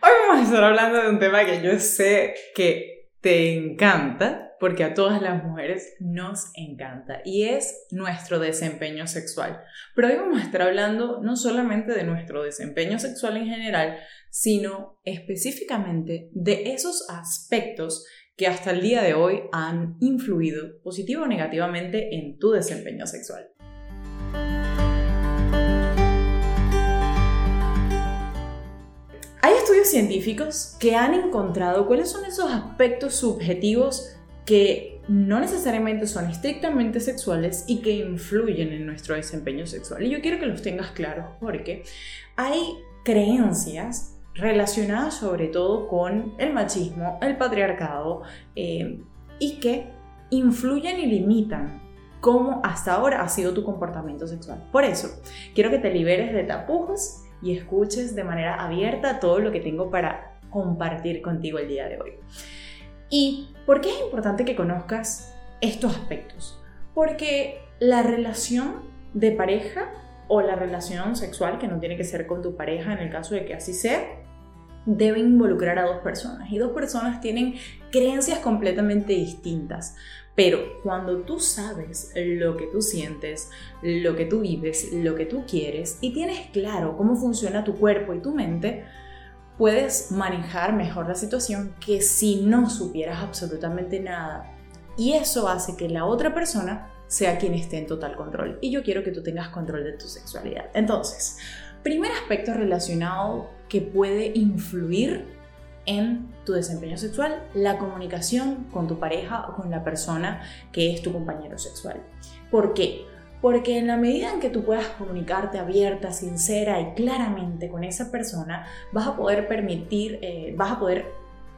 Hoy vamos a estar hablando de un tema que yo sé que te encanta, porque a todas las mujeres nos encanta, y es nuestro desempeño sexual. Pero hoy vamos a estar hablando no solamente de nuestro desempeño sexual en general, sino específicamente de esos aspectos que hasta el día de hoy han influido positivo o negativamente en tu desempeño sexual. Estudios científicos que han encontrado cuáles son esos aspectos subjetivos que no necesariamente son estrictamente sexuales y que influyen en nuestro desempeño sexual. Y yo quiero que los tengas claros porque hay creencias relacionadas sobre todo con el machismo, el patriarcado eh, y que influyen y limitan cómo hasta ahora ha sido tu comportamiento sexual. Por eso, quiero que te liberes de tapujos y escuches de manera abierta todo lo que tengo para compartir contigo el día de hoy. ¿Y por qué es importante que conozcas estos aspectos? Porque la relación de pareja o la relación sexual, que no tiene que ser con tu pareja en el caso de que así sea, debe involucrar a dos personas y dos personas tienen creencias completamente distintas. Pero cuando tú sabes lo que tú sientes, lo que tú vives, lo que tú quieres y tienes claro cómo funciona tu cuerpo y tu mente, puedes manejar mejor la situación que si no supieras absolutamente nada. Y eso hace que la otra persona sea quien esté en total control. Y yo quiero que tú tengas control de tu sexualidad. Entonces, primer aspecto relacionado que puede influir en tu desempeño sexual, la comunicación con tu pareja o con la persona que es tu compañero sexual. ¿Por qué? Porque en la medida en que tú puedas comunicarte abierta, sincera y claramente con esa persona, vas a poder permitir, eh, vas a poder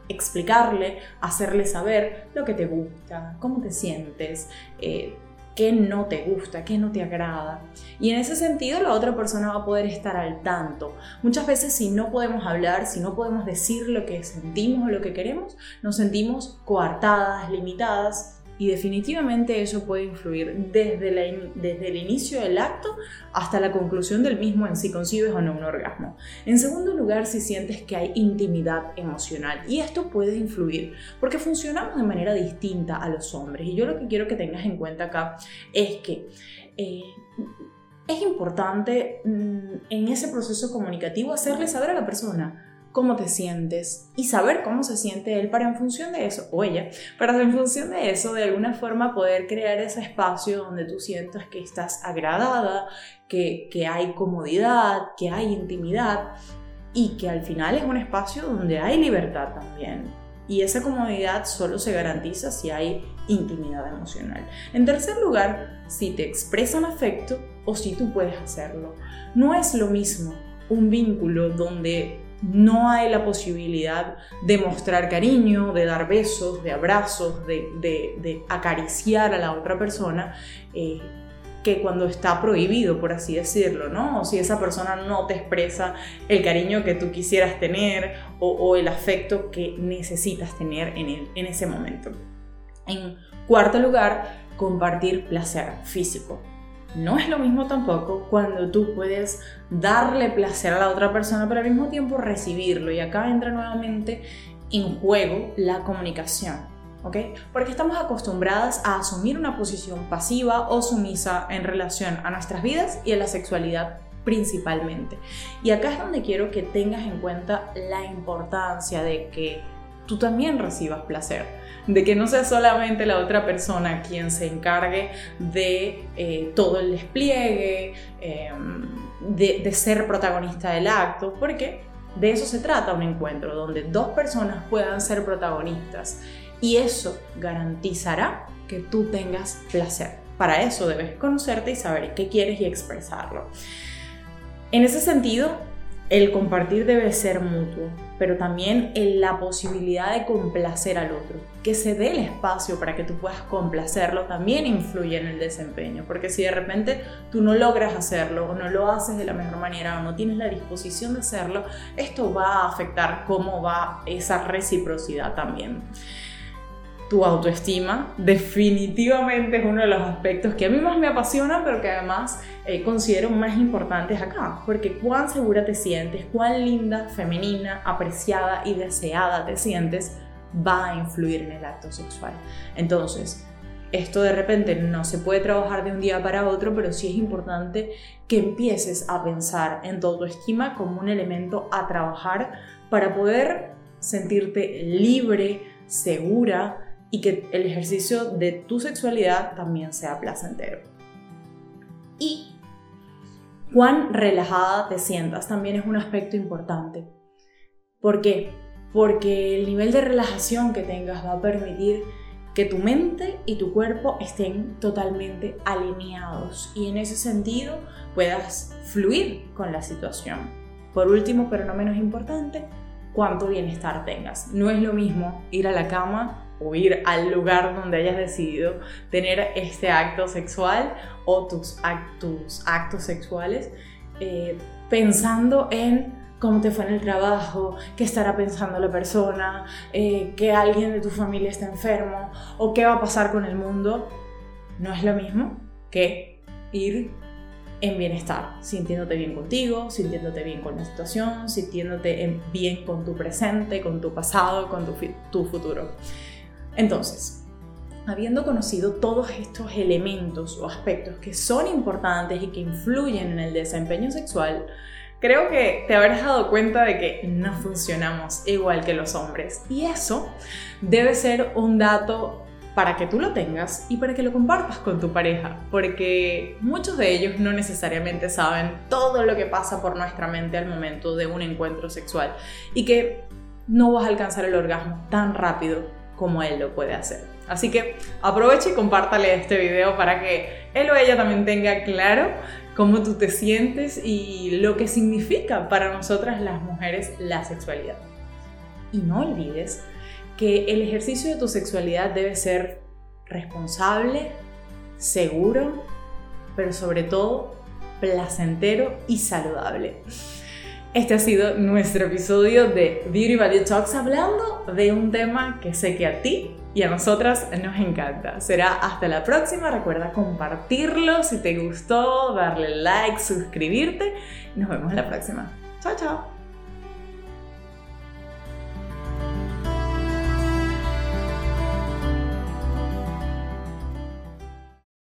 explicarle, hacerle saber lo que te gusta, cómo te sientes, eh, qué no te gusta, qué no te agrada. Y en ese sentido la otra persona va a poder estar al tanto. Muchas veces si no podemos hablar, si no podemos decir lo que sentimos o lo que queremos, nos sentimos coartadas, limitadas y definitivamente eso puede influir desde, desde el inicio del acto hasta la conclusión del mismo en si concibes o no un orgasmo. En segundo lugar, si sientes que hay intimidad emocional y esto puede influir porque funcionamos de manera distinta a los hombres y yo lo que quiero que tengas en cuenta acá es que eh, es importante mm, en ese proceso comunicativo hacerle saber a la persona cómo te sientes y saber cómo se siente él para en función de eso, o ella, para en función de eso, de alguna forma poder crear ese espacio donde tú sientas que estás agradada, que, que hay comodidad, que hay intimidad y que al final es un espacio donde hay libertad también. Y esa comodidad solo se garantiza si hay intimidad emocional. En tercer lugar, si te expresan afecto o si tú puedes hacerlo. No es lo mismo un vínculo donde no hay la posibilidad de mostrar cariño, de dar besos, de abrazos, de, acariciar a la otra persona, eh, que cuando está prohibido, por así decirlo, ¿no? Si esa persona no te expresa el cariño que tú quisieras tener o, el afecto que necesitas tener en, en ese momento. En cuarto lugar, compartir placer físico. No es lo mismo tampoco cuando tú puedes darle placer a la otra persona, pero al mismo tiempo recibirlo. Y acá entra nuevamente en juego la comunicación. ¿ok? Porque estamos acostumbradas a asumir una posición pasiva o sumisa en relación a nuestras vidas y a la sexualidad principalmente. Y acá es donde quiero que tengas en cuenta la importancia de que tú también recibas placer, de que no sea solamente la otra persona quien se encargue de eh, todo el despliegue, em, de, de ser protagonista del acto, porque de eso se trata un encuentro, donde dos personas puedan ser protagonistas y eso garantizará que tú tengas placer. Para eso debes conocerte y saber qué quieres y expresarlo. En ese sentido, el compartir debe ser mutuo, pero también en la posibilidad de complacer al otro. Que se dé el espacio para que tú puedas complacerlo también influye en el desempeño, porque si de repente tú no logras hacerlo o no lo haces de la mejor manera o no tienes la disposición de hacerlo, esto va a afectar cómo va esa reciprocidad también. Tu autoestima definitivamente es uno de los aspectos que a mí más me apasiona, pero que además eh, considero más importantes acá, porque cuán segura te sientes, cuán linda, femenina, apreciada y deseada te sientes va a influir en el acto sexual. Entonces, esto de repente no se puede trabajar de un día para otro, pero sí es importante que empieces a pensar en tu autoestima como un elemento a trabajar para poder sentirte libre, segura, y que el ejercicio de tu sexualidad también sea placentero. Y cuán relajada te sientas también es un aspecto importante. ¿Por qué? Porque el nivel de relajación que tengas va a permitir que tu mente y tu cuerpo estén totalmente alineados y en ese sentido puedas fluir con la situación. Por último, pero no menos importante, cuánto bienestar tengas. No es lo mismo ir a la cama ir al lugar donde hayas decidido tener este acto sexual o tus, actos, actos sexuales eh, pensando en cómo te fue en el trabajo, qué estará pensando la persona, eh, que alguien de tu familia está enfermo o qué va a pasar con el mundo. No es lo mismo que ir en bienestar, sintiéndote bien contigo, sintiéndote bien con la situación, sintiéndote bien con tu presente, con tu pasado, con tu, tu futuro. Entonces, habiendo conocido todos estos elementos o aspectos que son importantes y que influyen en el desempeño sexual, creo que te habrás dado cuenta de que no funcionamos igual que los hombres. Y eso debe ser un dato para que tú lo tengas y para que lo compartas con tu pareja, porque muchos de ellos no necesariamente saben todo lo que pasa por nuestra mente al momento de un encuentro sexual y que no vas a alcanzar el orgasmo tan rápido como él lo puede hacer. Así que aproveche y compártale este video para que él o ella también tenga claro cómo tú te sientes y lo que significa para nosotras las mujeres la sexualidad. Y no olvides que el ejercicio de tu sexualidad debe ser responsable, seguro, pero sobre todo placentero y saludable. Este ha sido nuestro episodio de Beauty Value Talks hablando de un tema que sé que a ti y a nosotras nos encanta. Será hasta la próxima. Recuerda compartirlo si te gustó, darle like, suscribirte. Nos vemos la próxima. Chao, chao.